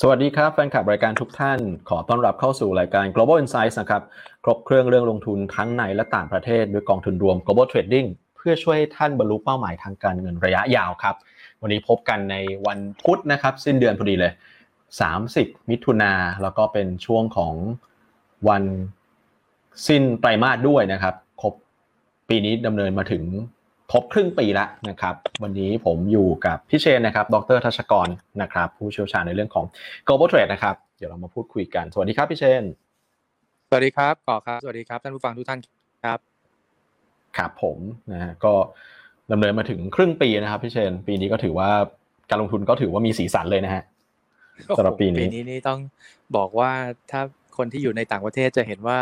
สวัสดีครับแฟนคลับรายการทุกท่าน ขอต้อนรับเข้าสู่รายการ global insights นะครับครบเครื่องเรื่องลงทุนทั้งในและต่างประเทศด้วยกองทุนรวม global trading เพื่อช่วยให้ท่านบรรลุเป้าหมายทางการเงินระยะยาวครับ วันนี้พบกันในวันพุธนะครับสิ้นเดือนพอดีเลย 30 มิถุนาแล้วก็เป็นช่วงของวันสิ้นไตรมาสด้วยนะครับครบปีนี้ดำเนินมาถึง ครบครึ่งปีแล้วนะครับ วันนี้ผมอยู่กับพี่เชนนะครับ ดรทัชกรนะครับ ผู้เชี่ยวชาญในเรื่องของ global trade นะครับ เดี๋ยวเรามาพูดคุยกัน สวัสดีครับพี่เชน สวัสดีครับก่อครับ สวัสดีครับท่านผู้ฟังทุกท่านครับ ครับผมนะฮะก็ดำเนินมาถึงครึ่งปีนะครับพี่เชน ปีนี้ก็ถือว่าการลงทุนก็ถือว่ามีสีสันเลยนะฮะสำหรับปีนี้ปีนี้นี่ต้องบอกว่าถ้าคนที่อยู่ในต่างประเทศจะเห็นว่า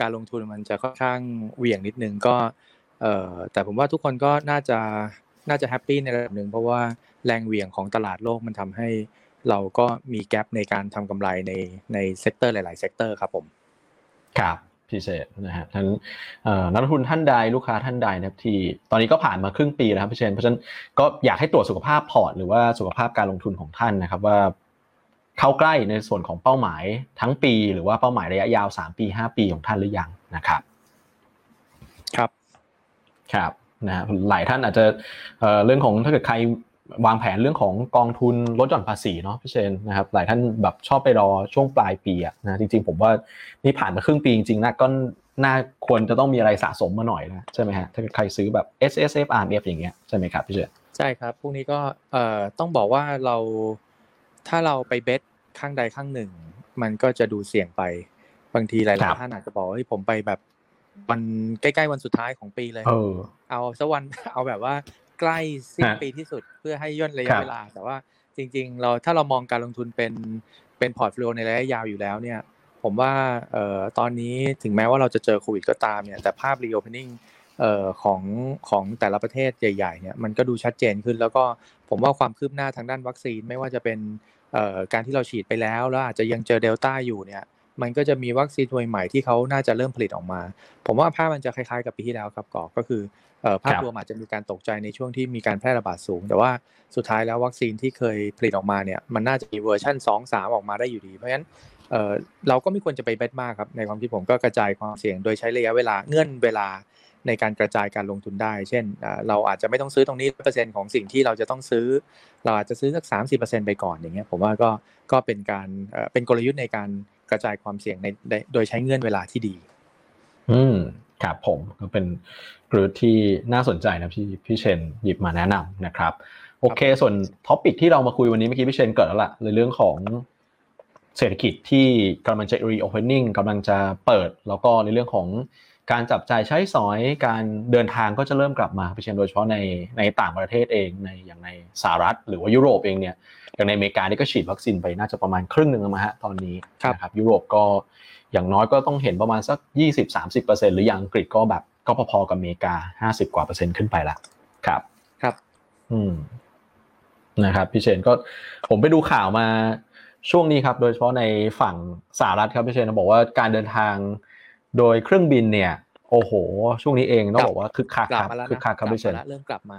การลงทุนมันจะค่อนข้างเหวี่ยงนิดนึงก็ เอ่อแต่ผมว่าทุกคนก็น่าจะน่าจะ happy ในระดับหนึ่งเพราะว่าแรงเหวี่ยงของตลาดโลกมันทำให้เราก็มี gap ในการทำกำไรในใน sector หลาย ๆ sector ครับผมครับพิเศษนะฮะท่านนักลงทุนท่านใดลูกค้าท่านใดนะครับที่ตอนนี้ก็ผ่านมาครึ่งปีแล้วครับพี่เชนเพราะฉะนั้นก็อยากให้ตรวจสุขภาพพอร์ตหรือว่าสุขภาพการลงทุนของท่านนะครับว่าเข้าใกล้ในส่วนของเป้าหมายทั้งปี หรือว่าเป้าหมายระยะยาว 3 ปี 5 ปีของท่านหรือยังนะครับ ครับนะฮะหลายท่านอาจจะเอ่อเรื่องของถ้าเกิดใครวางแผนเรื่องของกองทุนลดหย่อนภาษีเนาะพี่เชนนะครับหลายท่านแบบชอบไปรอช่วงปลายปีอะนะจริงๆ ผมว่านี่ผ่านมาครึ่งปีจริงๆนะก็น่าควรจะต้องมีอะไรสะสมมาหน่อยนะใช่ไหมฮะถ้าเกิดใครซื้อแบบ S S F R M F อย่างเงี้ยใช่ไหมครับพี่เชนใช่ครับพวกนี้ก็เอ่อต้องบอกว่าเราถ้าเราไป bet ข้างใดข้างหนึ่ง มันก็จะดูเสี่ยงไปบางทีหลายๆท่านอาจจะบอกว่าเฮ้ยผมไปแบบ วันใกล้ๆวันสุดท้ายของปีเลย เออ เอาสักวันเอาแบบว่าใกล้สิ้นฮะปีที่สุดเพื่อให้ย่นระครัยะบเวลาครับ แต่ว่าจริง ๆ เราถ้าเรามองการลงทุนเป็นเป็น portfolio ในระยะยาวอยู่แล้วเนี่ย ผมว่าเอ่อตอนนี้ถึงแม้ว่าเราจะเจอโควิดก็ตามเนี่ยแต่ภาพ reopening เอ่อของของแต่ละประเทศใหญ่ๆเนี่ยมันก็ดูชัดเจนขึ้น แล้วก็ผมว่าความคืบหน้าทางด้านวัคซีนไม่ว่าจะเป็นเอ่อการที่เราฉีดไปแล้วแล้วอาจจะยังเจอเดลต้าอยู่เนี่ย มันก็จะมีวัคซีนตัวใหม่ที่เขาน่าจะเริ่มผลิตออกมา ผมว่าภาพมันจะคล้ายๆกับปีที่แล้วครับก่อก็คือเอ่อภาพรวมครับอาจจะมีการตกใจในช่วงที่มีการแพร่ระบาดสูง แต่ว่าสุดท้ายแล้ววัคซีนที่เคยผลิตออกมาเนี่ยมันน่าจะมีเวอร์ชัน2 3 ออกมาได้อยู่ดี เพราะฉะนั้นเอ่อเราก็ไม่ควรจะไป bet มากครับในความคิดผมก็กระจายความเสี่ยงโดยใช้ระยะเวลาเงื่อนเวลา ในการกระจายการลงทุนได้ เช่นอ่าเราอาจจะไม่ต้องซื้อตรงนี้เปอร์เซ็นต์ของสิ่งที่เราจะต้องซื้อ เราอาจจะซื้อสักสามสิบเปอร์เซ็นต์ไปก่อนอย่างเงี้ย ผมว่าก็ ก็เป็นการเอ่อเป็นกลยุทธ์ในการกระจายความเสี่ยงในใน โดยใช้เงื่อนเวลาที่ดี อืม ครับผม ก็เป็นกลุ่มที่น่าสนใจนะพี่พี่เชนหยิบมาแนะนำนะครับ โอเค ส่วน topic ที่เรามาคุยวันนี้เมื่อกี้พี่เชนเกริ่นแล้วล่ะในเรื่องของเศรษฐกิจที่กำลังจะ reopening กำลังจะเปิด แล้วก็ในเรื่องของ การจับจ่ายใช้สอยการเดินทางก็จะเริ่มกลับมาพี่เชนโดยเฉพาะในในต่างประเทศเองในอย่างในสหรัฐ หรือว่ายุโรปเองเนี่ยอย่างในอเมริกานี่ก็ฉีดวัคซีนไปน่าจะประมาณครึ่งหนึ่งแล้วมั้งฮะตอนนี้ครับนะครับยุโรปก็อย่างน้อยก็ต้องเห็นประมาณสัก 20-30%หรืออย่างอังกฤษก็แบบก็พอๆกับอเมริกา 50 กว่าเปอร์เซ็นต์ขึ้นไปละครับครับ อืมนะครับพี่เชนก็ผมไปดูข่าวมาช่วงนี้ครับ โดยเฉพาะในฝั่งสหรัฐครับพี่เชนบอกว่าการเดินทาง โดยเครื่องบินเนี่ย โอ้โห ช่วงนี้เองต้องบอกว่าคึกคักกลัคบรับมาแล้วนะคึกคักครับกลัพี่เชมานแล้วเริ่มกลับมา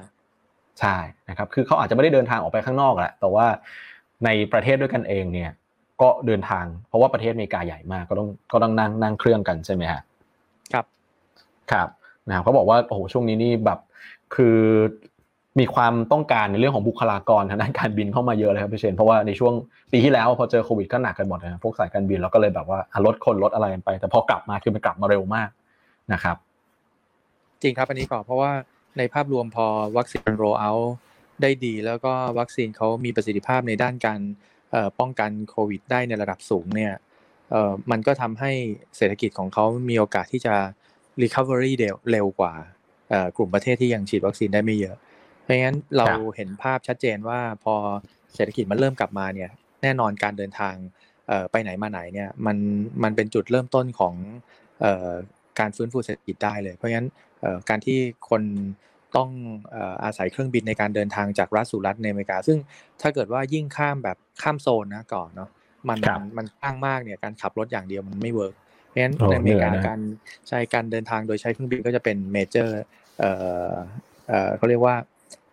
ใช่นะครับ คือเขาอาจจะไม่ได้เดินทางออกไปข้างนอกแหละแต่ว่าในประเทศด้วยกันเองเนี่ย ก็เดินทาง เพราะว่าประเทศอเมริกาใหญ่มากก็ต้องก็ต้องนั่งนั่งเครื่องกันใช่ไหมฮะครับ ครับนะครับเขาบอกว่าโอ้โหช่วงนี้นี่แบบคือ มีความต้องการในเรื่องของบุคลากรทางด้านการบินเข้ามาเยอะเลยครับพี่เชนเพราะว่าในช่วงปีที่แล้วพอเจอโควิดก็หนักกันหมดนะพวกสายการบินแล้วก็เลยแบบว่าลดคนลดอะไรไป แต่พอกลับมาคือมันกลับมาเร็วมากนะครับ จริงครับอันนี้ก่อนเพราะว่าในภาพรวมพอวัคซีนโรเอาได้ดี แล้วก็วัคซีนเขามีประสิทธิภาพในด้านการป้องกันโควิด ได้ในระดับสูงเนี่ยมันก็ทำให้เศรษฐกิจของเขามีโอกาสที่จะ recovery เร็วเร็วกว่ากลุ่มประเทศที่ยังฉีดวัคซีนได้ไม่เยอะ เพราะงั้นเราครับเห็นภาพชัดเจนว่าพอเศรษฐกิจมันเริ่มกลับมาเนี่ย แน่นอนการเดินทางเอ่อไปไหนมาไหนเนี่ยมันมันเป็นจุดเริ่มต้นของเอ่อการฟื้นฟูเศรษฐกิจได้เลย เพราะงั้นเอ่อการที่คนต้องเอ่ออาศัยเครื่องบินในการเดินทางจากรัฐสู่รัฐในอเมริกา ซึ่งถ้าเกิดว่ายิ่งข้ามแบบข้ามโซนนะก่อนเนาะมันครับมันข้างมากเนี่ยการขับรถอย่างเดียวมันไม่ workเพราะฉะนั้นโอ้ในอเมริกาเหนื่อยนะการใช้การเดินทางโดยใช้เครื่องบินก็จะเป็นเมเจอร์เอ่อเอ่อเขาเรียกว่า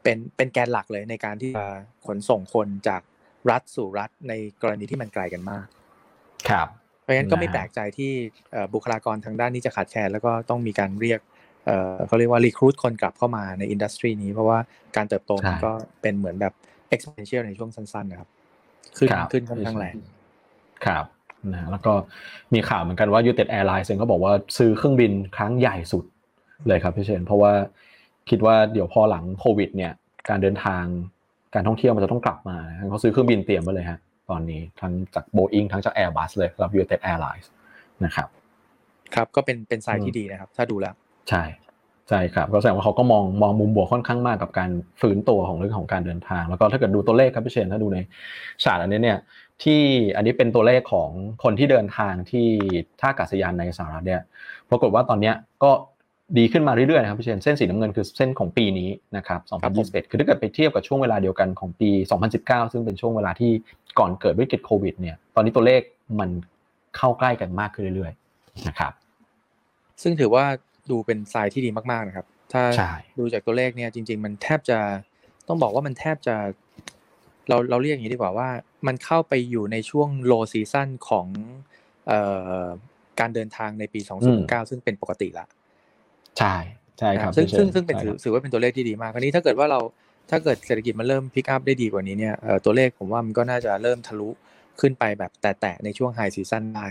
เป็นเป็นแกนหลักเลยในการที่จะขนส่งคนจากรัฐสู่รัฐในกรณีที่มันไกลกันมาก ครับ เพราะฉะนั้นก็ไม่นะฮะแปลกใจที่เอ่อบุคลากรทางด้านนี้จะขาดแคลนแล้วก็ต้องมีการเรียกเอ่อเขาเรียกว่ารีครูดคนกลับเข้ามาในอินดัสทรีนี้ เพราะว่าการเติบโตมันก็เป็นเหมือนแบบ exponential ในช่วงสั้น ๆ นะครับ ขึ้นครับขึ้นค่อนข้างแรงครับนะแล้วก็มีข่าวเหมือนกันว่า United Airlines เองก็บอกว่าซื้อเครื่องบินครั้งใหญ่สุดเลยครับพี่เชนเพราะว่า คิดว่าเดี๋ยวพอหลังโควิด เนี่ย การเดินทางการท่องเที่ยวมันจะต้องกลับมานะเขาซื้อเครื่องบินเตรียมไว้เลยฮะตอนนี้ทั้งจาก Boeing ทั้งจาก Airbus เลยสำหรับ United Airlines นะครับ ครับก็เป็นเป็นไซอืน์มที่ดีนะครับ ถ้าดูแล้วใช่ใช่ครับก็แสดงว่าเขาก็มองมองมุมบวกค่อนข้างมากกับการฟื้นตัวของเรื่องของการเดินทาง แล้วก็ถ้าเกิดดูตัวเลขครับพี่เชนถ้าดูในฉากอันนี้เนี่ยที่อันนี้เป็นตัวเลขของคนที่เดินทางที่ท่าอากาศยานในสหรัฐเนี่ยปรากฏว่าตอนเนี้ยก็ ดีขึ้นมาเรื่อยๆนะครับพี่เชนเส้นสีน้ำเงินคือเส้นของปีนี้นะครับครับผม2021 คือถ้าเกิดไปเทียบกับช่วงเวลาเดียวกันของปี 2019 ซึ่งเป็นช่วงเวลาที่ก่อนเกิดวิกฤตโควิดเนี่ย ตอนนี้ตัวเลขมันเข้าใกล้กันมากขึ้นเรื่อยๆนะครับ ซึ่งถือว่าดูเป็น sign ที่ดีมากๆนะครับ ถ้าใช่ดูจากตัวเลขเนี่ยจริง ๆ มันแทบจะต้องบอกว่ามันแทบจะ เราเราเรียกอย่างนี้ดีกว่าว่า มันเข้าไปอยู่ในช่วง low season ของเอ่อการเดินทางในปี 2019 ซึ่งเป็นปกติละ ใช่ใช่ครับซึ่งพี่ชซึ่งนซึ่งเป็นใช่ถืคอรับถือว่าเป็นตัวเลขที่ดีมากคราวนี้ถ้าเกิดว่าเราถ้าเกิดเศรษฐกิจมันเริ่ม pick up ได้ดีกว่านี้เนี่ยเอ่อตัวเลขผมว่ามันก็น่าจะเริ่มทะลุขึ้นไปแบบแตะๆในช่วง high season ได้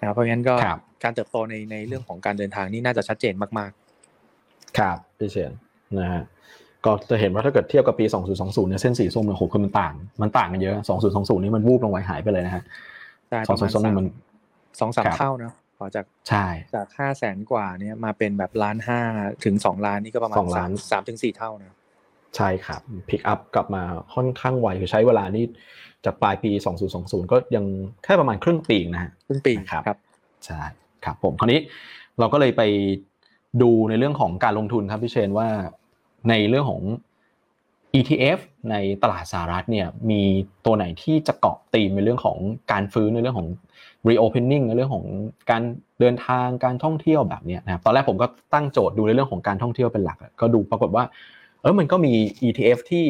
นะครับเพราะงั้นก็ครับการเติบโตในในเรื่องของการเดินทางนี่น่าจะชัดเจนมากครับพี่เชนนะฮะก็จะเห็นว่าถ้าเกิดเทียบกับปี 2020เนี่ยเส้นสีส้มเนี่ยโหคือมันต่าง มันต่างกันเยอะ 2020 นี่มันวูบลงไปหายไปเลยนะฮะๆได้ประมาณ2020นี่มันสองสามครับเท่านะ พอจากใช่จากห้าแสนกว่าเนี่ยมาเป็นแบบล้านห้าถึงสองล้านนี่ก็ประมาณสองล้านสามถึงสี่เท่านะใช่ครับพิกอัพกลับมาค่อนข้างไวคือใช้เวลานี่จากปลายปี 2020 ก็ยังแค่ประมาณครึ่งปีเองนะฮะครึ่งปีครับครับใช่ครับผมคราวนี้เราก็เลยไปดูในเรื่องของการลงทุนครับพี่เชนว่าในเรื่องของ ETF ในตลาดสหรัฐเนี่ยมีตัวไหนที่จะเกาะตีมในเรื่องของการฟื้นในเรื่องของ reopening ในเรื่องของการเดินทางการท่องเที่ยวแบบเนี้ยนะครับตอนแรกผมก็ตั้งโจทย์ดูในเรื่องของการท่องเที่ยวเป็นหลักอะก็ดูปรากฏว่าเออมันก็มี ETF ที่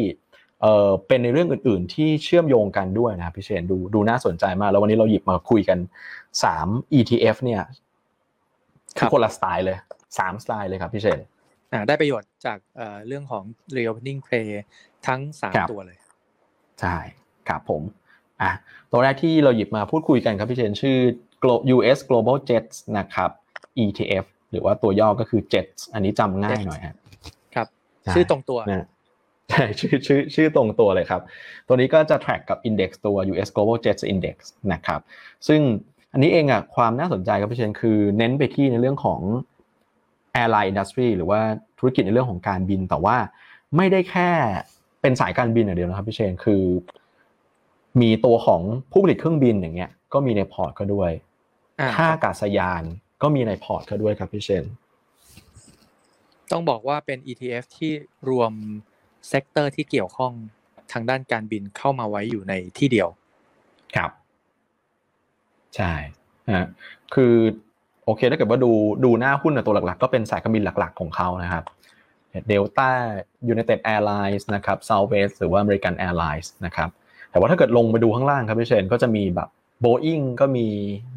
เออเป็นในเรื่องอื่น ๆ ที่เชื่อมโยงกันด้วยนะครับพี่เชนดูดูน่าสนใจมากแล้ววันนี้เราหยิบมาคุยกันสาม ETF เนี่ยครัคือบคนละสไตล์เลยสามสไตล์เลยครับพี่เชนอ่าได้ประโยชน์จากเอ่อเรื่องของ reopening play ทั้งสามครับตัวเลย ใช่ครับผม อะตัวแรกที่เราหยิบมาพูดคุยกันครับพี่เชนชื่อ Glo- US Global Jets นะครับ ETF หรือว่าตัวย่อก็คือ Jets อันนี้จำง่าย Jets หน่อยฮะครับใช่ชื่อตรงตัวนะใช่ชื่อชื่อชื่อตรงตัวเลยครับ ตัวนี้ก็จะ track กับ index ตัว US Global Jets Index นะครับ ซึ่งอันนี้เองอะความน่าสนใจครับพี่เชนคือเน้นไปที่ในเรื่องของ airline industry หรือว่าธุรกิจในเรื่องของการบินแต่ว่าไม่ได้แค่เป็นสายการบินอย่างเดียวนะครับพี่เชนคือ มีตัวของผู้ผลิตเครื่องบินอย่างเงี้ยก็มีในพอร์ตก็ด้วยอ่าท่าอากาศยานก็มีในพอร์ตก็ด้วยครับพี่เชนต้องบอกว่าเป็น ETF ที่รวม sector ที่เกี่ยวข้องทางด้านการบินเข้ามาไว้อยู่ในที่เดียว ครับ ใช่ฮะคือโอเคถ้าเกิดว่าดูดูหน้าหุ้นน่ะตัวหลักๆ ก็เป็นสายการบินหลักๆของเขานะครับเดลต้ายู n i เต็ดแอร์ไลน์นะครับ Southwest หรือว่า American Airlines นะครับ แต่ว่าถ้าเกิดลงไปดูข้างล่างครับพี่เชนก็จะมีแบบ Boeing ก็มี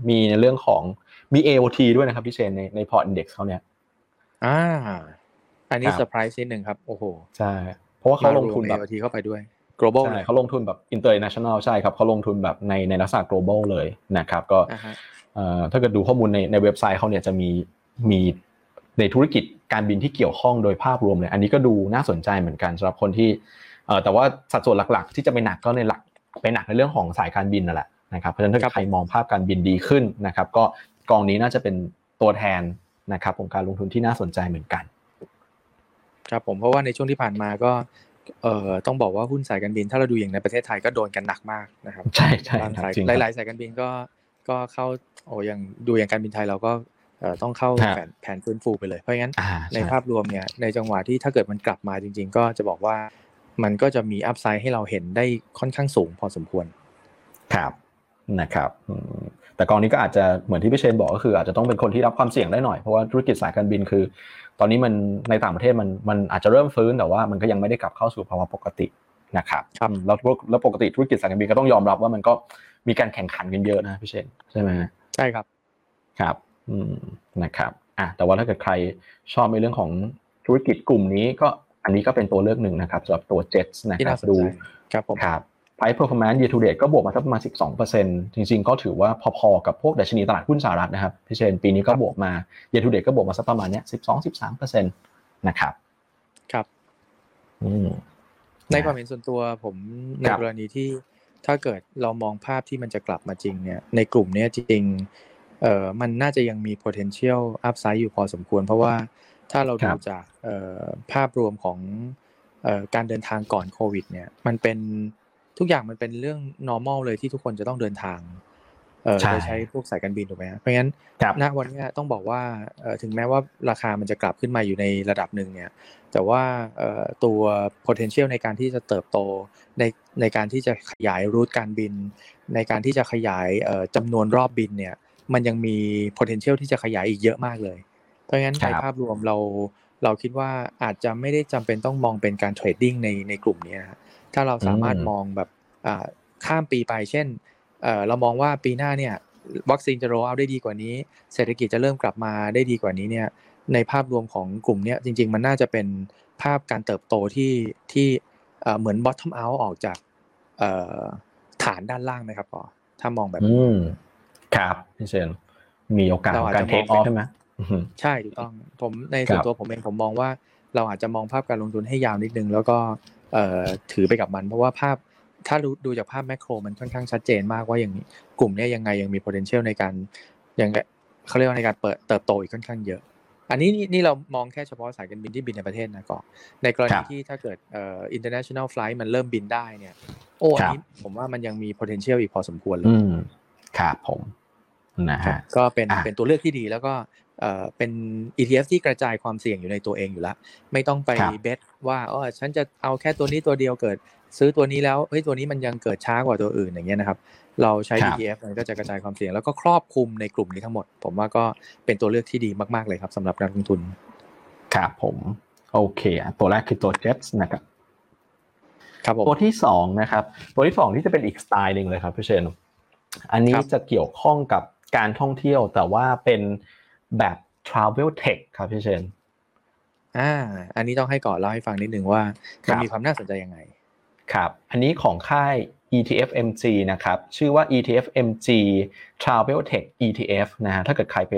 มีในเรื่องของมี AOT ด้วยนะครับพี่เชนในในพอร์ต index เขาเนี่ยอ่าอันนี้ครับเซอร์ไพรส์นิดหนึ่งครับโอ้โหใช่เพราะว่าเขาลงทุนแบบมารวม AOT เข้าไปด้วย global ใช่เลยเขาลงทุนแบบ international ใช่ครับเขาลงทุนแบบในในลักษณะ global เลยนะครับก็อ่าฮะเอ่อถ้าเกิดดูข้อมูลในในเว็บไซต์เขาเนี่ยจะมีมีในธุรกิจการบินที่เกี่ยวข้องโดยภาพรวมเลยอันนี้ก็ดูน่าสนใจเหมือนกันสำหรับคนที่เอ่อแต่ว่าสัดส่วนหลักๆ ที่จะไปหนักก็ในหลัก ไปหนักในเรื่องของสายการบินนั่นแหละนะครับเพราะฉะนั้นถ้าเกิดใครมองภาพการบินดีขึ้นนะครับ ก็กองนี้น่าจะเป็นตัวแทนนะครับของการลงทุนที่น่าสนใจเหมือนกันครับผมเพราะว่าในช่วงที่ผ่านมาก็เอ่อต้องบอกว่าหุ้นสายการบิน ถ้าเราดูอย่างในประเทศไทยก็โดนกันหนักมากนะครับใช่ใช่บางครับสายจริงหครับลายๆสายการบินก็ก็เข้าโอ้อย่างดูอย่างการบินไทยเราก็เอ่อต้องเข้าครับแผนแผนฟื้นฟูไปเลยเพราะงั้นอ่าในช่ภาพรวมเนี่ยในจังหวะที่ถ้าเกิดมันกลับมาจริง ๆ ก็จะบอกว่า มันก็จะมีอัพไซด์ให้เราเห็นได้ค่อนข้างสูงพอสมควร ครับนะครับอืมแต่กองนี้ก็อาจจะเหมือนที่พี่เชนบอกก็คือ อาจจะต้องเป็นคนที่รับความเสี่ยงได้หน่อยเพราะว่าธุรกิจสายการบินคือ ตอนนี้มันในต่างประเทศมันมันอาจจะเริ่มฟื้นแต่ว่ามันก็ยังไม่ได้กลับเข้าสู่ภาวะปกตินะครับครับอืมแล้วแล้วปกติธุรกิจสายการบินก็ต้องยอมรับว่ามันก็มีการแข่งขันกันเยอะนะพี่เชนใช่ไหมใช่ครับครับอืมนะครับอะแต่ว่าถ้าเกิดใครชอบในเรื่องของธุรกิจกลุ่มนี้ก็ อันนี้ก็เป็นตัวเลือกหนึ่งนะครับสำหรับตัว Jets นะที่ครัน่าบสนดูใจครับผมครับ Price Performance Year to Date ก็บวกมาสักประมาณ 12%จริงๆ ก็ถือว่าพอๆ กับพวกดัชนีตลาดหุ้นสหรัฐนะครับพี่เชนปีนี้ก็บวกมา Year to Date ก็บวกมาสักประมาณเนี้ย12-13%นะครับครับอืมในความเห็นส่วนตัวผมในครับกรณีที่ถ้าเกิดเรามองภาพที่มันจะกลับมาจริงเนี่ยในกลุ่มเนี้ยจริงๆเอ่อมันน่าจะยังมี potential upside อยู่พอสมควร เพราะว่า ถ้าเราคดูรับจากเอ่อภาพรวมของเอ่อการเดินทางก่อนโควิด เนี่ย มันเป็นทุกอย่างมันเป็นเรื่อง normal เลยที่ทุกคนจะต้องเดินทางเอ่อใช่โดยใช้พวกสายการบินถูกไหมฮะเพราะงั้นครับณวันเนี้ยต้องบอกว่าเอ่อถึงแม้ว่าราคามันจะกลับขึ้นมาอยู่ในระดับหนึ่งเนี่ย แต่ว่าเอ่อตัว potential ในการที่จะเติบโตในในการที่จะขยายรูทการบิน ในการที่จะขยายเอ่อจำนวนรอบบินเนี่ย มันยังมี potential ที่จะขยายอีกเยอะมากเลยเพ ราะงั้นครัในบภาพรวมเราเราคิดว่าอาจจะไม่ได้จำเป็นต้องมองเป็นการ trading ในในกลุ่มนี้นะฮะถ้าเราสามารถมองแบบอ่าข้ามปีไป เช่นเอ่อเรามองว่าปีหน้าเนี่ยวัคซีนจะ roll out ได้ดีกว่านี้ เศรษฐกิจจะเริ่มกลับมาได้ดีกว่านี้เนี่ยในภาพรวมของกลุ่มเนี้ยจริง ๆ มันน่าจะเป็นภาพการเติบโตที่ที่เอ่อเหมือน bottom out ออกจากเอ่อฐานด้านล่างไหมครับปอถ้ามองแบบอืมครับพี่เชนมีโอกาสเราของอาจการจะเทคมอองอฟเป็นใช่ไหมอือฮึ ใช่ถูกต้องผมในส่วนครับตัวผมเองผมมองว่า เราอาจจะมองภาพการลงทุนให้ยาวนิดนึง แล้วก็เอ่อถือไปกับมัน เพราะว่าภาพถ้าดูดูจากภาพแมกโรมันค่อนข้างชัดเจนมากว่าอย่างนี้กลุ่มเนี้ยยังไงยังมี potential ในการยังไงเขาเรียกว่าในการเปิดเติบโตอีกค่อนข้างเยอะ อันนี้นี่นี่เรามองแค่เฉพาะสายการบินที่บินในประเทศนะก่อนในกรครัณีบที่ถ้าเกิดเอ่อ international flight มันเริ่มบินได้เนี่ย โอ้อันนี้ผมว่ามันยังมี potential อีกพอสมควรเลยอืมครับผมนะฮะก็เป็นอะเป็นตัวเลือกที่ดีแล้วก็ เอ่อเป็น ETF ที่กระจายความเสี่ยงอยู่ในตัวเองอยู่แล้ว ไม่ต้องไปครับเบสว่าอ๋อฉันจะเอาแค่ตัวนี้ตัวเดียวเกิด ซื้อตัวนี้แล้วเฮ้ยตัวนี้มันยังเกิดช้ากว่าตัวอื่นอย่างเงี้ยนะครับ เราใช้ครับ ETF มันก็จะกระจายความเสี่ยง แล้วก็ครอบคลุมในกลุ่มนี้ทั้งหมด ผมว่าก็เป็นตัวเลือกที่ดีมากๆเลยครับสำหรับนักลงทุนครับผมโอเคอะตัวแรกคือตัว Jets นะครับครับผมตัวที่สองนะครับ ตัวที่สองที่จะเป็นอีกสไตล์หนึ่งเลยครับพี่เชนอันนี้ครับจะเกี่ยวข้องกับการท่องเที่ยวแต่ว่าเป็น แบบ Travel Tech ครับพี่เชนอ่า อันนี้ต้องให้ก่อนเล่าให้ฟังนิดนึงว่าครัมันบมีความน่าสนใจยังไง ครับ อันนี้ของค่าย ETF MG นะครับ ชื่อว่า ETF MG Travel Tech ETF นะฮะ ถ้าเกิดใครไป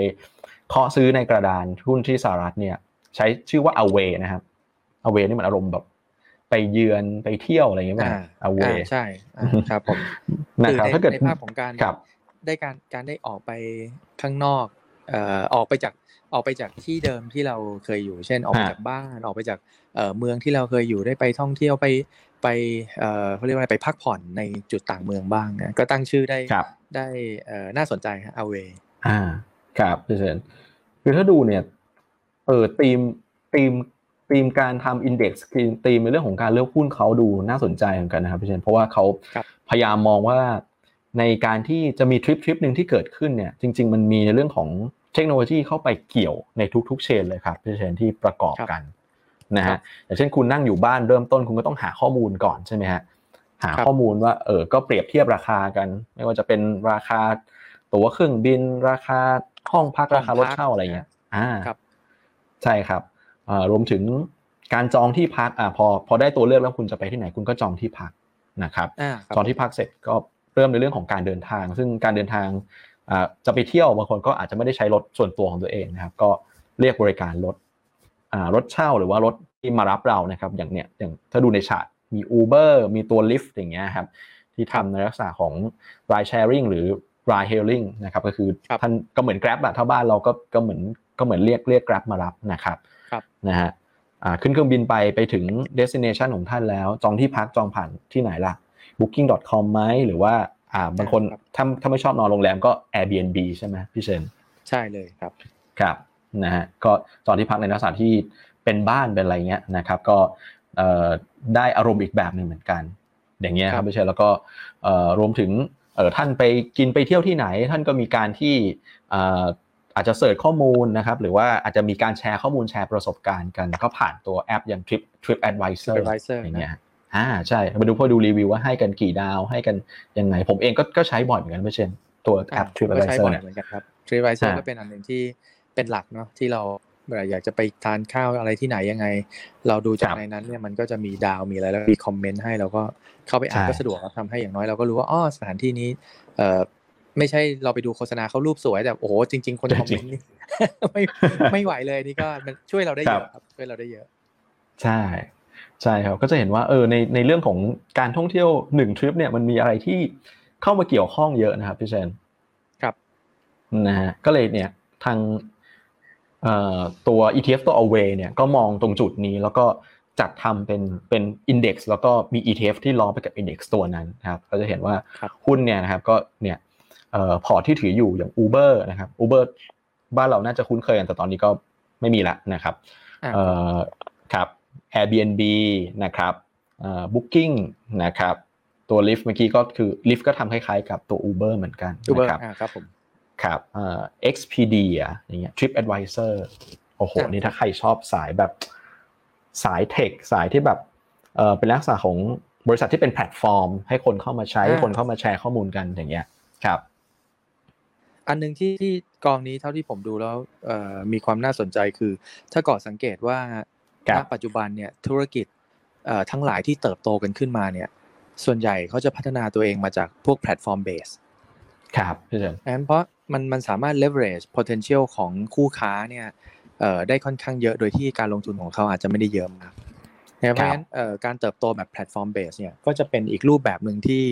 เคาะซื้อในกระดานหุ้นที่สหรัฐเนี่ย ใช้ชื่อว่า Away นะครับ Away นี่มันอารมณ์แบบไปเยือนไปเที่ยวอะไรอย่างเงี้ยป่ะอ่า Away อ่าใช่อ่าครับผมนะครับคือในถ้าเกิดในภาพของการครับได้การการได้ออกไปข้างนอกเอ่อออกไปจากออกไปจากที่เดิมที่เราเคยอยู่ เช่นออกไปฮะจากบ้านออกไปจากเอ่อเมืองที่เราเคยอยู่ได้ไปท่องเที่ยวไปไปเอ่อเขาเรียกว่าอะไรไปพักผ่อนในจุดต่างเมืองบ้างนะก็ตั้งชื่อได้ครับได้เอ่อน่าสนใจฮะเอาเวอ่าครับพี่เชนคือถ้าดูเนี่ยเออทีมทีมทีมการทำอินเด็กซ์คือทีมในเรื่องของการเลือกหุ้นเขาดูน่าสนใจเหมือนกันนะครับพี่เชนเพราะว่าเขาครับพยายามมองว่า ในการที่จะมีทริปทริปหนึ่งที่เกิดขึ้นเนี่ยจริง ๆ มันมีในเรื่องของเทคโนโลยีเข้าไปเกี่ยวในทุกๆเชนเลยครับพี่เชนที่ประกอบกันนะครัฮะบอย่างเช่นคุณนั่งอยู่บ้านเริ่มต้นคุณก็ต้องหาข้อมูลก่อนใช่ไหมฮะหาครับข้อมูลว่าเออก็เปรียบเทียบราคากัน ไม่ว่าจะเป็นราคาตั๋วเครื่องบิน ราคาห้องพักราคารถเช่าอะไรเงี้ยอ่าครับใช่ครับอ่ารวมถึงการจองที่พักอ่าพอพอได้ตัวเลือกแล้วคุณจะไปที่ไหนคุณก็จองที่พักนะครับอ่าครับจองที่พักเสร็จก็ เริ่มในเรื่องของการเดินทาง ซึ่งการเดินทางอ่าจะไปเที่ยวบางคนก็อาจจะไม่ได้ใช้รถส่วนตัวของตัวเองนะครับ ก็เรียกบริการรถอ่ารถเช่าหรือว่ารถที่มารับเรานะครับ อย่างเนี้ยอย่างถ้าดูในฉากมี Uber มีตัว Lyft อย่างเงี้ยครับที่ทำในลักษณะของ ride sharing หรือ ride hailing นะครับ ก็คือครับท่านก็เหมือน Grab อะถ้าบ้านเราก็ก็เหมือนก็เหมือนเรียกเรียก Grab มารับนะครับครับนะฮะอ่าขึ้นเครื่องบินไปไปถึง destination ของท่านแล้ว จองที่พักจองผ่านที่ไหนล่ะ booking.com ไหมหรือว่าอ่าบางคนครับถ้าถ้าไม่ชอบนอนโรงแรมก็ Airbnb ใช่ไหมพี่เชนใช่เลยครับครับนะฮะก็จองที่พักในลักษณะที่เป็นบ้านเป็นอะไรเงี้ยนะครับ ก็เอ่อได้อารมณ์อีกแบบหนึ่งเหมือนกัน อย่างเงี้ยคครัรับบพี่เชนแล้วก็เอ่อรวมถึงเอ่อท่านไปกินไปเที่ยวที่ไหน ท่านก็มีการที่เอ่ออาจจะเสิร์ชข้อมูลนะครับ หรือว่าอาจจะมีการแชร์ข้อมูลแชร์ประสบการณ์กัน ก็ผ่านตัวแอปอย่าง Trip Trip Advisor TripAdvisor อย่างเงี้ย อ่าใช่มาดูพอดูรีวิวว่าให้กันกี่ดาวให้กันยังไง ผมเองก็ก็ใช้บ่อยเหมือนกันไม่เช่นตัวแอปก็ใช้ TripAdvisor บ่อยเนี่ยเหมือนกันครับ TripAdvisor อ่าก็เป็นอันหนึ่งที่เป็นหลักเนาะที่เราเวลาอยากจะไปทานข้าวอะไรที่ไหนยังไง เราดูจากในนั้นเนี่ยมันก็จะมีดาวมีอะไรแล้วมีคอมเมนต์ให้เราก็เข้าไปอ่านก็สะดวกครับทำให้อย่างน้อยเราก็รู้ว่าอ๋อสถานที่นี้เอ่อไม่ใช่เราไปดูโฆษณาเขารูปสวยแต่โอ้โหจริง ๆ คนคอมเมนต์นี่ไม่ไม่ไหวเลยนี่ก็มันช่วยเราได้เยอะครับช่วยเราได้เยอะ ใช่ ใช่ครับก็จะเห็นว่าเออในในเรื่องของการท่องเที่ยวหนึ่งทริปเนี่ยมันมีอะไรที่เข้ามาเกี่ยวข้องเยอะนะครับพี่เชนครับนะฮะก็เลยเนี่ยทางเอ่อตัว ETF ตัว Away เนี่ยก็มองตรงจุดนี้แล้วก็จัดทำเป็นเป็น Index แล้วก็มี ETF ที่ล้อไปกับ Index ตัวนั้นนะครับก็จะเห็นว่าครับหุ้นเนี่ยนะครับก็เนี่ยเอ่อพอร์ตที่ถืออยู่อย่าง Uber นะครับ Uber บ้านเราน่าจะคุ้นเคยกันแต่ตอนนี้ก็ไม่มีละนะครับอ่าเอ่อครับ Airbnb นะครับเอ่อ Booking นะครับตัว Lyft เมื่อกี้ก็คือ Lyft ก็ทำคล้ายๆกับตัว Uber เหมือนกัน Uber นะครับอ่าครับผมครับเอ่อ Expedia อย่างเงี้ย TripAdvisor โอ้โหครับนี่ถ้าใครชอบสายแบบสาย tech สายที่แบบเอ่อเป็นลักษณะของบริษัทที่เป็นแพลตฟอร์ม ให้คนเข้ามาใช้ให้คนเข้ามาแชร์ข้อมูลกันอย่างเงี้ยครับ อันหนึ่งที่ที่กองนี้เท่าที่ผมดูแล้วเอ่อมีความน่าสนใจคือ ถ้าก่อสังเกตว่าครับ ณ ปัจจุบันเนี่ยธุรกิจเอ่อทั้งหลายที่เติบโตกันขึ้นมาเนี่ยส่วนใหญ่เขาจะพัฒนาตัวเองมาจากพวก platform base ครับพี่เชนงั้นเพราะมันมันสามารถ leverage potential ของคู่ค้าเนี่ยเอ่อได้ค่อนข้างเยอะโดยที่การลงทุนของเขาอาจจะไม่ได้เยอะมากนะครับเพราะฉะนั้นเอ่อการเติบโตแบบ platform base เนี่ยก็จะเป็นอีกรูปแบบหนึ่งที่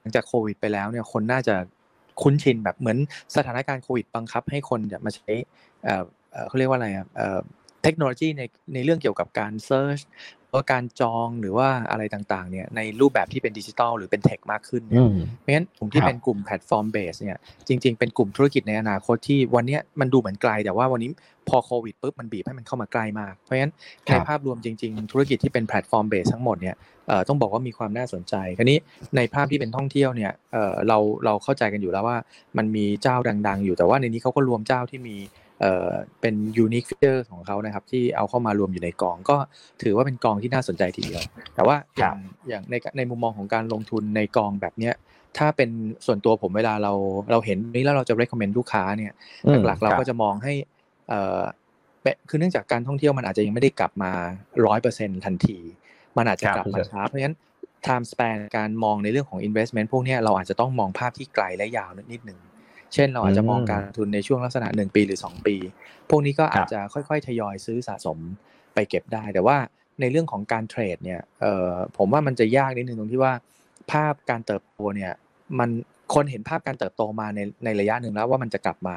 หลังจากโควิดไปแล้วเนี่ยคนน่าจะคุ้นชินแบบเหมือนสถานการณ์โควิดบังคับให้คนเนี่ยมาใช้เอ่อเอ่อเขาเรียกว่าอะไรอะ เอ่อเทคโนโลยีในในเรื่องเกี่ยวกับการ search ว่าการจองหรือว่าอะไรต่างๆเนี่ยในรูปแบบที่เป็นดิจิทัลหรือเป็น tech มากขึ้นเนี่อืมเพราะฉะนั้นกลุ่มที่ครับเป็นกลุ่ม platform base เนี่ยจริง ๆ เป็นกลุ่มธุรกิจในอนาคตที่วันเนี้ยมันดูเหมือนไกล แต่ว่าวันนี้พอโควิดปุ๊บมันบีบให้มันเข้ามาใกล้มากเพราะฉะนั้นครับในภาพรวมจริง ๆ ธุรกิจที่เป็น platform base ทั้งหมดเนี่ยเอ่อต้องบอกว่ามีความน่าสนใจคราวนี้ในภาพที่เป็นท่องเที่ยวเนี่ยเอ่อเราเราเข้าใจกันอยู่แล้วว่ามันมีเจ้าดัง ๆ อยู่แต่ว่าในนี้เขาก็รวมเจ้าที่มี เอ่อเป็น unique feature ของเขานะครับ ที่เอาเข้ามารวมอยู่ในกอง ก็ถือว่าเป็นกองที่น่าสนใจทีเดียว แต่ว่าอย่างอย่างในในมุมมองของการลงทุนในกองแบบเนี้ยถ้าเป็นส่วนตัวผมเวลาเราเราเห็นนี้แล้วเราจะ recommend ลูกค้าเนี่ยอืมหลักๆเราครับก็จะมองให้เอ่อเป็นคือเนื่องจากการท่องเที่ยวมันอาจจะยังไม่ได้กลับมาร้อยเปอร์เซ็นทันที มันอาจจะครับกลับมาพี่เจช้าเพราะฉะนั้น time span การมองในเรื่องของ investment พวกเนี้ยเราอาจจะต้องมองภาพที่ไกลและยาวนิดหนึ่ง เช่นเราอาจจะมองอืมการลงทุนในช่วงลักษณะ 1 ปีหรือ 2 ปี พวกนี้ก็อาจจะค่อยๆ ทยอยซื้อสะสมไปเก็บได้ แต่ว่าในเรื่องของการเทรดเนี่ยเอ่อผมว่ามันจะยากนิดนึงตรงที่ว่า ภาพการเติบโตเนี่ยมันคนเห็นภาพการเติบโตมาในในระยะหนึ่งแล้วว่ามันจะกลับมา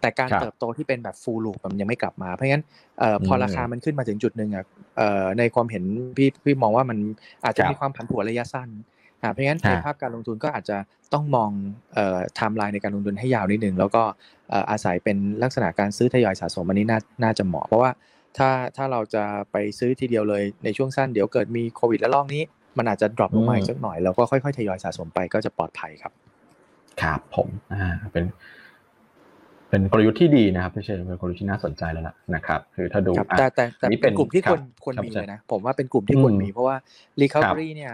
แต่การครับเติบโตที่เป็นแบบฟูลลูปมันยังไม่กลับมา เพราะงั้นเอ่อพออมราคามันขึ้นมาถึงจุดหนึ่งอะเอ่อในความเห็นพี่พี่มองว่ามันอาจจะครับมีความผันผวนระยะสั้นอ่า เพราะงั้นในฮะภาพการลงทุนก็อาจจะต้องมองเอ่อไทม์ไลน์ในการลงทุนให้ยาวนิดนึง แล้วก็เอ่ออาศัยเป็นลักษณะการซื้อทยอยสะสมอันนี้น่าน่าจะเหมาะ เพราะว่าถ้าถ้าเราจะไปซื้อทีเดียวเลยในช่วงสั้นเดี๋ยวเกิดมีโควิดและลอกนี้ มันอาจจะ drop ลงมาอีกสักหน่อยแล้วก็ค่อยๆทยอยสะสมไปก็จะปลอดภัยครับครับผมอ่าเป็นเป็นกลยุทธ์ที่ดีนะครับพี่เชนเป็นกลยุทธ์ที่น่าสนใจแล้วล่ะนะครับ คือถ้าดูครับอะแต่แต่แต่อันนี้เป็เป็นนกลุ่มที่ครัคบวรควรครับมีใช่เลยนะ ผมว่าเป็นกลุ่มที่ควรอืมมีเพราะว่า recovery เนี่ย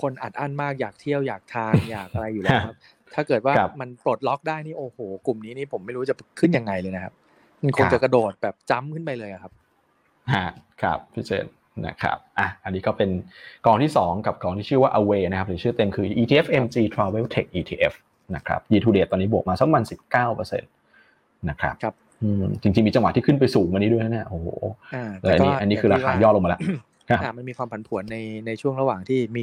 คนอัดอั้นมากอยากเที่ยวอยากทานอยากอะไรอยู่แล้วครับ ถ้าเกิดว่าครับมันปลดล็อกได้นี่โอ้โห กลุ่มนี้นี่ผมไม่รู้จะขึ้นยังไงเลยนะครับมันคงครับจะกระโดดแบบจ้ำขึ้นไปเลยอะครับฮะครับพี่เจนนะครับอะอันนี้ก็เป็นกองที่ 2 กับกองที่ชื่อว่า Away นะครับหรือชื่อเต็มคือ ETF MG Travel Tech ETF นะครับ year to date ตอนนี้บวกมาสักประมัน19%นะครับครับอืมจริงๆมีจังหวะที่ขึ้นไปสูงกว่านี้ด้วยนะเนี่ยโอ้โหอ่าแต่อันนี้อันนี้คือราคาย่อลงมาแล้วครับอ่า มันมีความผันผวนในในช่วงระหว่างที่มี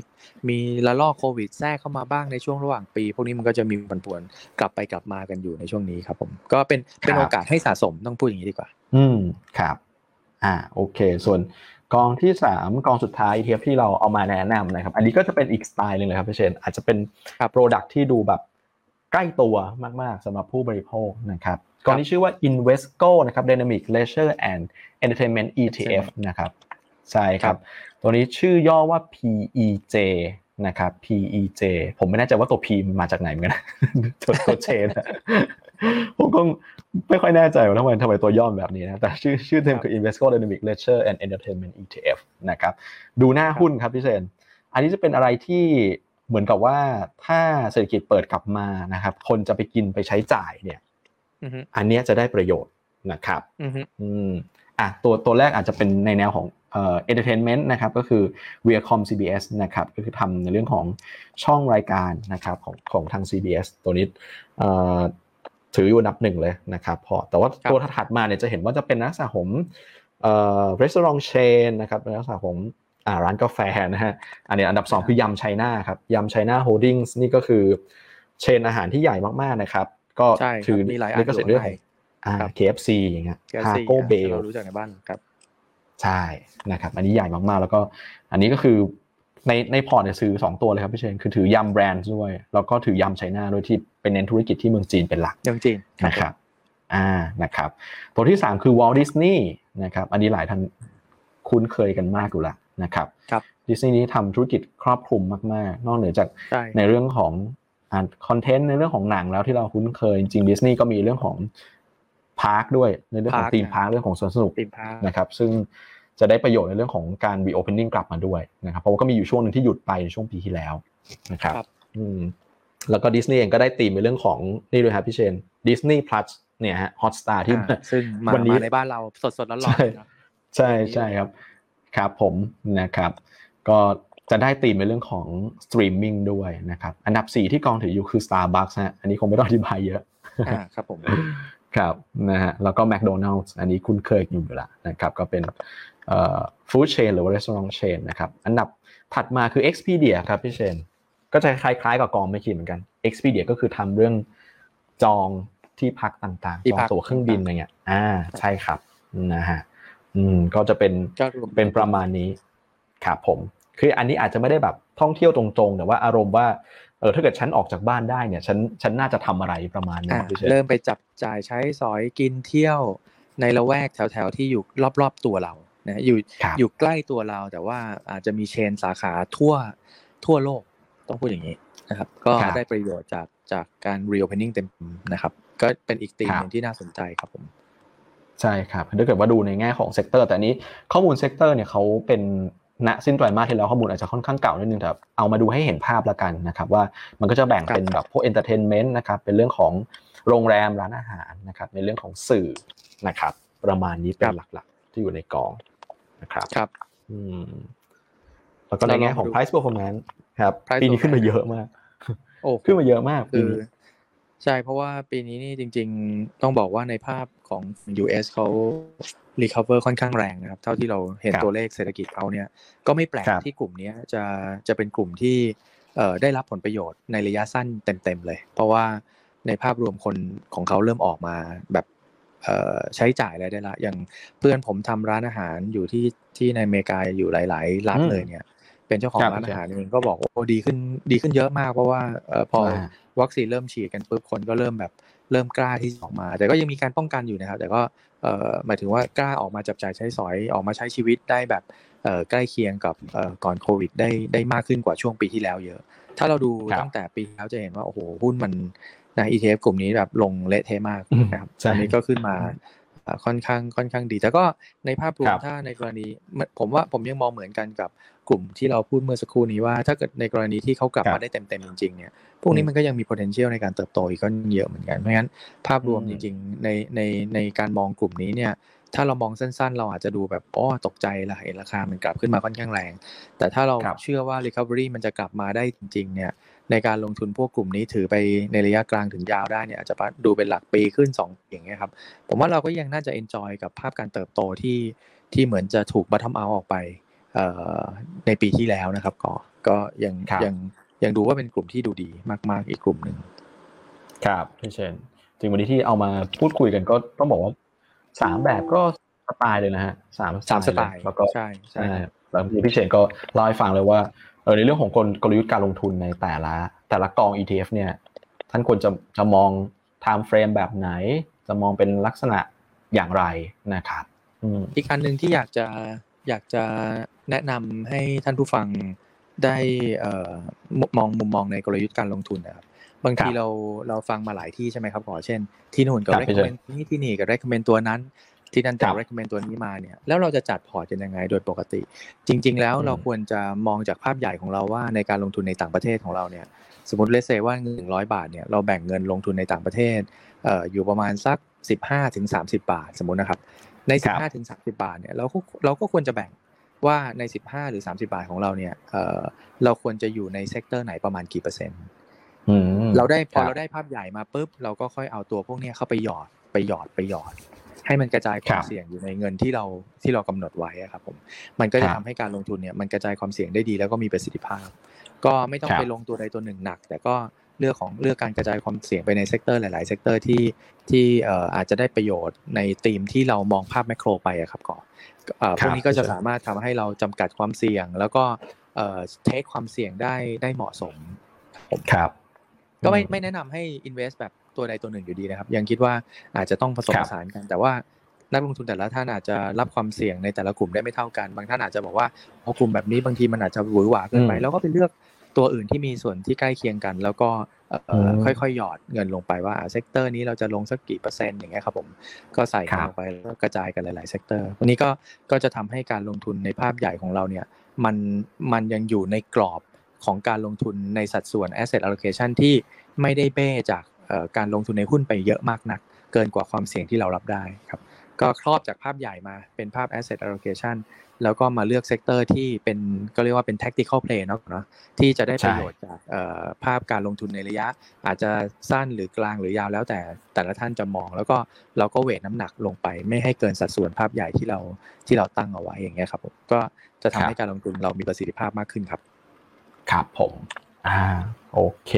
มีระลอกโควิดแทรกเข้ามาบ้างในช่วงระหว่างปี พวกนี้มันก็จะมีผันผวนกลับไปกลับมากันอยู่ในช่วงนี้ครับ ผม ก็เป็นเป็นครับโอกาสให้สะสมต้องพูดอย่างนี้ดีกว่า อืมครับ อ่าโอเค ส่วนกองที่สามกองสุดท้าย ETF ที่เราเอามาแนะนำนะครับ อันนี้ก็จะเป็นอีกสไตล์หนึ่งเลยครับพี่เชนอาจจะเป็นครับโปรดักที่ดูแบบใกล้ตัวมาก ๆสำหรับผู้บริโภคนะครับกองนี้ชื่อว่า Invesco นะครับ Dynamic Leisure and Entertainment ETF นะครับ ใช่ครับ ตัวนี้ชื่อย่อว่า PEJ นะครับ PEJ ผมไม่แน่ใจว่าตัว P มาจากไหนเหมือนกันนะตัวตัวเชนอะผมก็ไม่ค่อยแน่ใจว่าทำไมทำไมตัวย่อมแบบนี้นะแต่ชื่อชื่อเต็มคือ Invesco Dynamic Leisure and Entertainment ETF นะครับดูหน้าหุ้นครับพี่เชนอันนี้จะเป็นอะไรที่เหมือนกับว่าถ้าเศรษฐกิจเปิดกลับมานะครับ คนจะไปกินไปใช้จ่ายเนี่ยอือฮึอันเนี้ยจะได้ประโยชน์ นะครับอือฮึอืมอะตัวตัวแรกอาจจะเป็นในแนวของเอ่อ entertainment นะครับก็คือ Viacom CBS นะครับก็คือทำในเรื่องของช่องรายการนะครับของของทาง CBS ตัวนี้เอ่อถืออยู่อันดับหนึ่งเลยนะครับพอแต่ว่าตัวถัดมาเนี่ยจะเห็นว่าจะเป็นลักษณะของเอ่อ restaurant chain นะครับเป็นลักษณะของอ่าร้านกาแฟนะฮะอันนี้อันดับสองคือ Yum China ครับ Yum China Holdings นี่ก็คือ chain อาหารที่ใหญ่มากๆนะครับ ก็ใช่คถืรับอมีหลายอัลินขอสิทยู่ธิ์เรื่องข้างขในอง อ่าครับ KFC อย่างเงี้ย KFC Taco Bell เรารู้จักในบ้านครับ ใช่นะครับ อันนี้ใหญ่มากๆ แล้วก็ อันนี้ก็คือในในพอร์ตเนี่ยซื้อสองตัวเลยครับพี่เชนคือถือ Yum Brands ด้วย แล้วก็ถือ Yum China ด้วยที่เป็นเน้นธุรกิจที่เมืองจีนเป็นหลักเรื่องจีนนะครับ อ่านะครับ ตัวที่3คือ Walt Disney นะครับ อันนี้หลายท่านคุ้นเคยกันมากอยู่แล้วนะครับครับดิสนีย์นี้ทำธุรกิจครอบคลุมมากๆ นอกเหนือจากใช่ในเรื่องของอ่า content ในเรื่องของหนังแล้วที่เราคุ้นเคยจริงดิสนีย์ก็มีเรื่องของ park ด้วยในเรื่องของ theme park เรื่องของสวนสนุก theme park นะครับซึ่งจะได้ประโยชน์ในเรื่องของการ reopening กลับมาด้วยนะครับเพราะว่าก็มีอยู่ช่วงหนึ่งที่หยุดไปในช่วงปีที่แล้วนะครับครับอืมแล้วก็ดิสนีย์เองก็ได้ตีมในเรื่องของนี่ด้วยครับพี่เชน Disney Plus เนี่ยฮะ Hotstar ที่อ่าซึ่งมาวันนี้มาในบ้านเราสดสดๆร้อนใช่ๆนะใช่ใช่ครับครับผมนะครับ ก็จะได้ตีมในเรื่องของสตรีมมิ่งด้วยนะครับ อันดับ 4 ที่กองถืออยู่คือ Starbucks ฮะอันนี้คงไม่ต้องอธิบายเยอะอ่าครับผม ครับนะฮะแล้วก็ McDonald's อันนี้คุ้นเคยอยู่แล้วนะครับก็เป็นเอ่อฟู้ดเชนหรือว่า restaurant chain นะครับอันดับถัดมาคือ Expedia ครับพี่เชนก็จะคล้ายๆกับกองไม่ขีดเหมือนกัน Expedia ก็คือทำเรื่องจองที่พักต่างๆที่จองพักตั๋วเครื่องบินอะไรเงี้ยอ่าใช่ครับนะฮะอืมก็จะเป็นก็รวมเป็นประมาณนี้ครับผม คืออันนี้อาจจะไม่ได้แบบท่องเที่ยวตรงๆ แต่ว่าอารมณ์ว่า เออถ้าเกิดฉันออกจากบ้านได้เนี่ยฉันฉันน่าจะทำอะไรประมาณนี้อ่าพี่เชนเริ่มไปจับจ่ายใช้สอยกินเที่ยวในละแวกแถวๆที่อยู่รอบๆตัวเรานะอยู่ครับอยู่ใกล้ตัวเราแต่ว่าอาจจะมี chain สาขาทั่วทั่วโลกต้องพูดอย่างนี้นะครับ ก็ครับได้ประโยชน์จากจากการ reopening เต็มนะครับ ก็เป็นอีกธีมครับหนึ่งที่น่าสนใจครับผมใช่ครับถ้าเกิดว่าดูในแง่ของ sector แต่อันนี้ข้อมูล sector เนี่ยเขาเป็น ณสิ้นไตรมาสที่แล้วข้อมูลอาจจะค่อนข้างเก่านิดนึงแต่เอามาดูให้เห็นภาพละกันนะครับว่ามันก็จะแบ่งเป็นแบบพวก entertainment นะครับเป็นเรื่องของโรงแรมร้านอาหารนะครับในเรื่องของสื่อนะครับประมาณนี้เป็นหลักๆ ที่อยู่ในกองนะครับครับอืมแล้วก็ในแง่ของเราลองดู price performance ครับ price ปีนี้ขึ้นมา performance เยอะมากโอ้ขึ้นมาเยอะมากปีคือนี้ใช่เพราะว่าปีนี้นี่จริง ๆ ต้องบอกว่าในภาพของ US เขา recover ค่อนข้างแรงนะครับ เท่าที่เราเห็นครับตัวเลขเศรษฐกิจเขาเนี่ย ก็ไม่แปลกครับที่กลุ่มเนี้ยจะจะเป็นกลุ่มที่เอ่อได้รับผลประโยชน์ในระยะสั้นเต็มๆเลย เพราะว่าในภาพรวมคนของเขาเริ่มออกมาแบบเอ่อใช้จ่ายอะไรได้ละ อย่างเพื่อนผมทำร้านอาหารอยู่ที่ที่ในอเมริกาอยู่หลาย ๆรัฐอืมเลยเนี่ย เป็นเจ้าของครับร้านอาหารเองก็บอกว่าโอ้ดีขึ้นดีขึ้นเยอะมากเพราะว่าเอ่อพออ่าวัคซีนเริ่มฉีดกันปุ๊บคนก็เริ่มแบบ เริ่มกล้าที่จะออกมา แต่ก็ยังมีการป้องกันอยู่นะครับ แต่ก็เอ่อหมายถึงว่ากล้าออกมาจับจ่ายใช้สอยออกมาใช้ชีวิตได้แบบเอ่อใกล้เคียงกับเอ่อก่อนโควิดได้ได้มากขึ้นกว่าช่วงปีที่แล้วเยอะ ถ้าเราดูครับตั้งแต่ปีที่แล้วจะเห็นว่าโอ้โหหุ้นมันนะ ETF กลุ่มนี้แบบลงเละเทะมากอืมนะครับใช่อันนี้ก็ขึ้นมาเอ่อค่อนข้างค่อนข้างดี แต่ก็ในภาพรวคมรับถ้าในกรณีผมว่าผมยังมองเหมือนกันกับ กลุ่มที่เราพูดเมื่อสักครู่นี้ว่า ถ้าเกิดในกรณีที่เขากลับครัมาบได้เต็มๆจริงๆเนี่ยพวกนี้มันก็ยังมี potential ในการเติบโตอีกก็เยอะเหมือนกันเพราะงั้นภาพรวมอืจมริงๆในในในการมองกลุ่มนี้เนี่ยถ้าเรามองสั้นๆ เราอาจจะดูแบบอ๋อตกใจละเห็นราคา มันกลับขึ้นมาค่อนข้างแรง แต่ถ้าเราครับเชื่อว่า recovery มันจะกลับมาได้จริงๆเนี่ยในการลงทุนพวกกลุ่มนี้ถือไปในระยะกลางถึงยาวได้เนี่ยอาจจะดูเป็นหลักปีขึ้น2ปีอย่างเงี้ยครับ ผมว่าเราก็ยังน่าจะ enjoy กับภาพการเติบโตที่ที่เหมือนจะถูก bottom out ออกไปเอ่อ ในปีที่แล้วนะครับก็ก็ยังครับยังยังดูว่าเป็นกลุ่มที่ดูดีมาก ๆ อีกกลุ่มหนึ่งครับพี่เชนจริงวันนี้ที่เอามาพูดคุยกันก็ต้องบอกว่าสามแบบก็สไตล์เลยนะฮะสามสามสไตล์เลยแล้วก็ใช่ใช่ใช่แล้วที่พี่เชนก็เล่าให้ฟังเลยว่าเออในเรื่องของกลกลยุทธ์การลงทุนในแต่ละ แต่ละกอง ETF เนี่ย ท่านควรจะจะมอง time frame แบบไหน จะมองเป็นลักษณะอย่างไรนะครับอืมอีกอันหนึ่งที่อยากจะอยากจะ แนะนำให้ท่านผู้ฟังได้เอ่อมุมมองมุมมองในกลยุทธ์การลงทุนนะครับบางทีครับเราเราฟังมาหลายที่ใช่ไหมครับขอเช่น ที่นู่นก็ครับ recommend นี่ที่นี่ก็ recommend ตัวนั้น ที่นั่นครัจะบ recommend ตัวนี้มาเนี่ยแล้วเราจะจัดพอร์ตกันยังไงโดยปกติ จริง ๆ แล้วอืมเราควรจะมองจากภาพใหญ่ของเราว่าในการลงทุนในต่างประเทศของเราเนี่ยสมมติเลเซว่าเงินหนึ่งร้อยบาทเนี่ยเราแบ่งเงินลงทุนในต่างประเทศเอ่ออยู่ประมาณสัก15ถึง30บาทสมมุตินะครับในครับ15ถึง30บาทเนี่ยเราก็เราก็ควรจะแบ่ง ว่าใน 15 หรือ 30 บาทของเราเนี่ยเอ่อเราควรจะอยู่ใน sector ไหนประมาณกี่เปอร์เซ็นต์อืมเราได้ครับพอเราได้ภาพใหญ่มาปุ๊บเราก็ค่อยเอาตัวพวกเนี้ยเข้าไปหยอดไปหยอดไปหยอด ให้มันกระจายความรับเสี่ยงครับอยู่ในเงินที่เราที่เรากำหนดไว้อะครับผมมันก็จะทำให้ครับให้การลงทุนเนี่ยมันกระจายความเสี่ยงได้ดีแล้วก็มีประสิทธิภาพ ก็ไม่ต้องครับไปลงตัวใดตัวหนึ่งหนัก แต่ก็ เลือกของเลือกการกระจายความเสี่ยงไปใน sector หลาย ๆ sector ที่ที่เอ่ออาจจะได้ประโยชน์ในธีมที่เรามองภาพแมกโรไปอะครับก่อนเอ่อพวกนี้ก็จะสามารถทำให้เราจำกัดความเสี่ยง แล้วก็เอ่อเทคความเสี่ยงได้ได้เหมาะสมครับก็ไม่อืมไม่แนะนำให้ invest แบบตัวใดตัวหนึ่งอยู่ดีนะครับ ยังคิดว่าอาจจะต้องผสมครัผบสานกัน แต่ว่านักลงทุนแต่ละท่านอาจจะรับความเสี่ยงในแต่ละกลุ่มได้ไม่เท่ากัน บางท่านอาจจะบอกว่าพอกลุ่มแบบนี้บางทีมันอาจจะหวือหวาเกินไปอืมแล้วก็ไปเลือก ตัวอื่นที่มีส่วนที่ใกล้เคียงกัน แล้วก็เอ่ออมค่อยๆหยอดเงินลงไปว่า sector นี้เราจะลงสักกี่เปอร์เซ็นต์อย่างเงี้ยครับผมก็ใส่กันครับลงไปแล้วก็กระจายกันหลายๆเซกเตอร์วันนี้ก็ก็จะทำให้การลงทุนในภาพใหญ่ของเราเนี่ยมันมันยังอยู่ในกรอบของการลงทุนในสัดส่วน asset allocation ที่ไม่ได้เบ้จากเอ่อการลงทุนในหุ้นไปเยอะมากนัก เกินกว่าความเสี่ยงที่เรารับได้ครับ ก็ครอบจากภาพใหญ่มาเป็นภาพ asset allocation แล้วก็มาเลือก sector ที่เป็นก็เรียกว่าเป็น tactical play เนาะเนาะที่จะได้ประโยชน์จากเอ่อภาพการลงทุนในระยะ อาจจะสั้นหรือกลางหรือยาวแล้วแต่แต่ละท่านจะมอง แล้วก็เราก็เวทน้ำหนักลงไป ไม่ให้เกินสัดส่วนภาพใหญ่ที่เราที่เราตั้งเอาไว้อย่างเงี้ยครับผมก็จะทำให้การลงทุนเรามีประสิทธิภาพมากขึ้นครับครับผมอ่าโอเค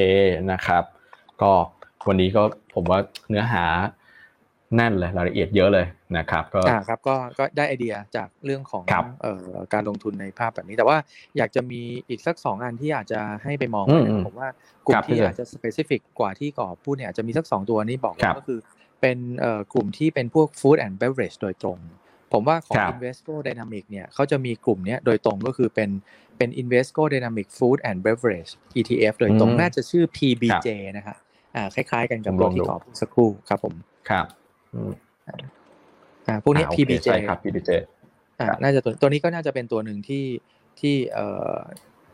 นะครับ ก็วันนี้ก็ผมว่าเนื้อหา แน่นเลยรายละเอียดเยอะเลยนะครับก็อ่าครับก็ก็ได้ไอเดียจากเรื่องของครับเอ่อการลงทุนในภาพแบบนี้ แต่ว่าอยากจะมีอีกสักสองอันที่อาจจะให้ไปมองอืมนะอืมผมว่ากลุ่คมรับที่พี่เจอาจจะสเปซิฟิกกว่าที่ก่อพูดเนี่ยอาจจะมีสักสองตัวนี้บอกครับก็คือเป็นเอ่อกลุ่มที่เป็นพวก food and beverage โดยตรง ผมว่าของครับ Invesco Dynamic เนี่ยเขาจะมีกลุ่มเนี้ยโดยตรงก็คือเป็นเป็น Invesco Dynamic Food and Beverage ETF โดยตรงอืมน่าจะชื่อ PBJ นะครับอ่าคล้ายๆ กันกับผมตัลวองที่ดูก่อพูดสักครู่ครับผมครับ อืมอ่าพวกเนี้ยอ่าโอเค PBJ ใช่ครับ PBJ อ่าครับน่าจะตัวตัวนี้ก็น่าจะเป็นตัวหนึ่งที่ที่เอ่อ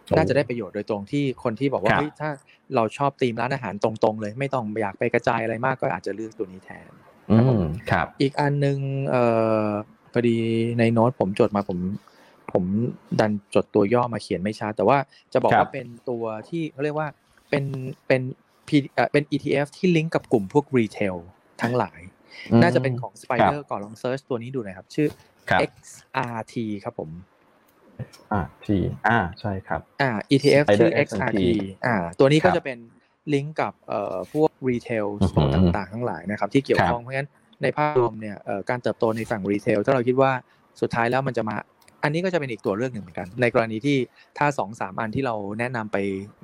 โอ้น่าจะได้ประโยชน์โดยตรงที่คนที่บอกว่าครับเฮ้ยถ้าเราชอบตีมร้านอาหารตรงๆ เลย ไม่ต้องอยากไปกระจายอะไรมากก็อาจจะเลือกตัวนี้แทนอืมครับ อีกอันหนึ่งเอ่อพอดีในโน้ตผมจดมาผม ผมดันจดตัวย่อมาเขียนไม่ชัดแต่ว่าจะบอกครับว่าเป็นตัวที่เขาเรียกว่าเป็นเป็น P เอ่อเป็น ETF ที่ลิงก์กับกลุ่มพวก retail ทั้งหลาย น่าจะเป็นของ Spider ก่อนลอง search ตัวนี้ดูหน่อยครับ ชื่อครับ XRT ครับผมอ่าที่อ่าใช่ครับ อ่า ETF Spider ชื่อ XRT XRT อ่า ตัวนี้ก็ครับจะเป็นลิงก์กับเอ่อพวก retail อือหือต่างๆ ทั้งหลายนะครับ ที่เกี่ยวข้องเพราะฉะนั้นในภาพรวมเนี่ยเอ่อการเติบโตในฝั่ง retail ถ้าเราคิดว่าสุดท้ายแล้วมันจะมา อันนี้ก็จะเป็นอีกตัวเลือกหนึ่งเหมือนกัน ในกรณีที่ถ้าสองสามอันที่เราแนะนำไป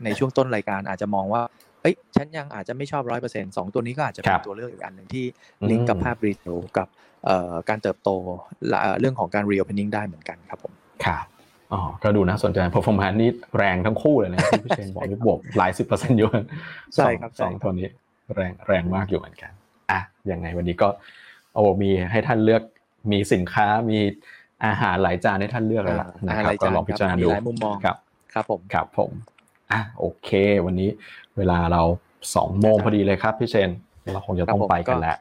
ในช่วงต้นรายการอาจจะมองว่า เอ้ยฉันยังอาจจะไม่ชอบร้อยเปอร์เซ็นต์สองตัวนี้ก็อาจจะเป็ครันบตัวเลือกอีกอันหนึ่งที่ลิงก์กับอืมภาพรีเทลกับเอ่อการเติบโตและเอ่อเรื่องของการ reopening ได้เหมือนกันครับผมครับอ๋อก็ดูน่าสนใจ performance นี่แรงทั้งคู่เลยนะที่พี่เชนบอกนี่บวกหลายสิบเปอร์เซ็นต์อยู่ใช่ครับสองใช่ตัวนี้แรงแรงมากอยู่เหมือนกันอะยังไงวันนี้ก็โอ้มีให้ท่านเลือกมีสินค้ามีอาหารหลายจานให้ท่านเลือกเลยล่ะอ่านะคหรับลายก็จานลองพิครับจารณามีดูหลายมุมมองครับ ครับผมครับผมอะโอเค วันนี้ เวลาเราสองโมงพอดีเลยครับพี่เชน เราคงจะต้องไปกันแล้ว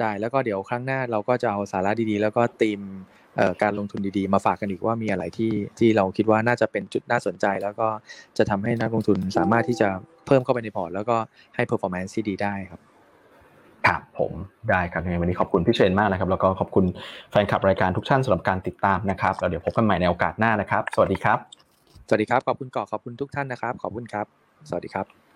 ได้แล้วก็เดี๋ยวครั้งหน้าเราก็จะเอาสาระดีๆ แล้วก็ธีมเอ่อการลงทุนดีๆ มาฝากกันอีกว่ามีอะไรที่ที่เราคิดว่าน่าจะเป็นจุดน่าสนใจ แล้วก็จะทำให้นักลงทุนสามารถที่จะเพิ่มเข้าไปในพอร์ตแล้วก็ให้ performance ที่ดีได้ครับครับผมได้ครับยังไงวันนี้ขอบคุณพี่เชนมากนะครับ แล้วก็ขอบคุณแฟนคลับรายการทุกท่านสำหรับการติดตามนะครับแล้วเดี๋ยวพบกันใหม่ในโอกาสหน้านะครับ สวัสดีครับ สวัสดีครับ ขอบคุณก่อขอบคุณทุกท่านนะครับ ขอบคุณครับ สวัสดีครับ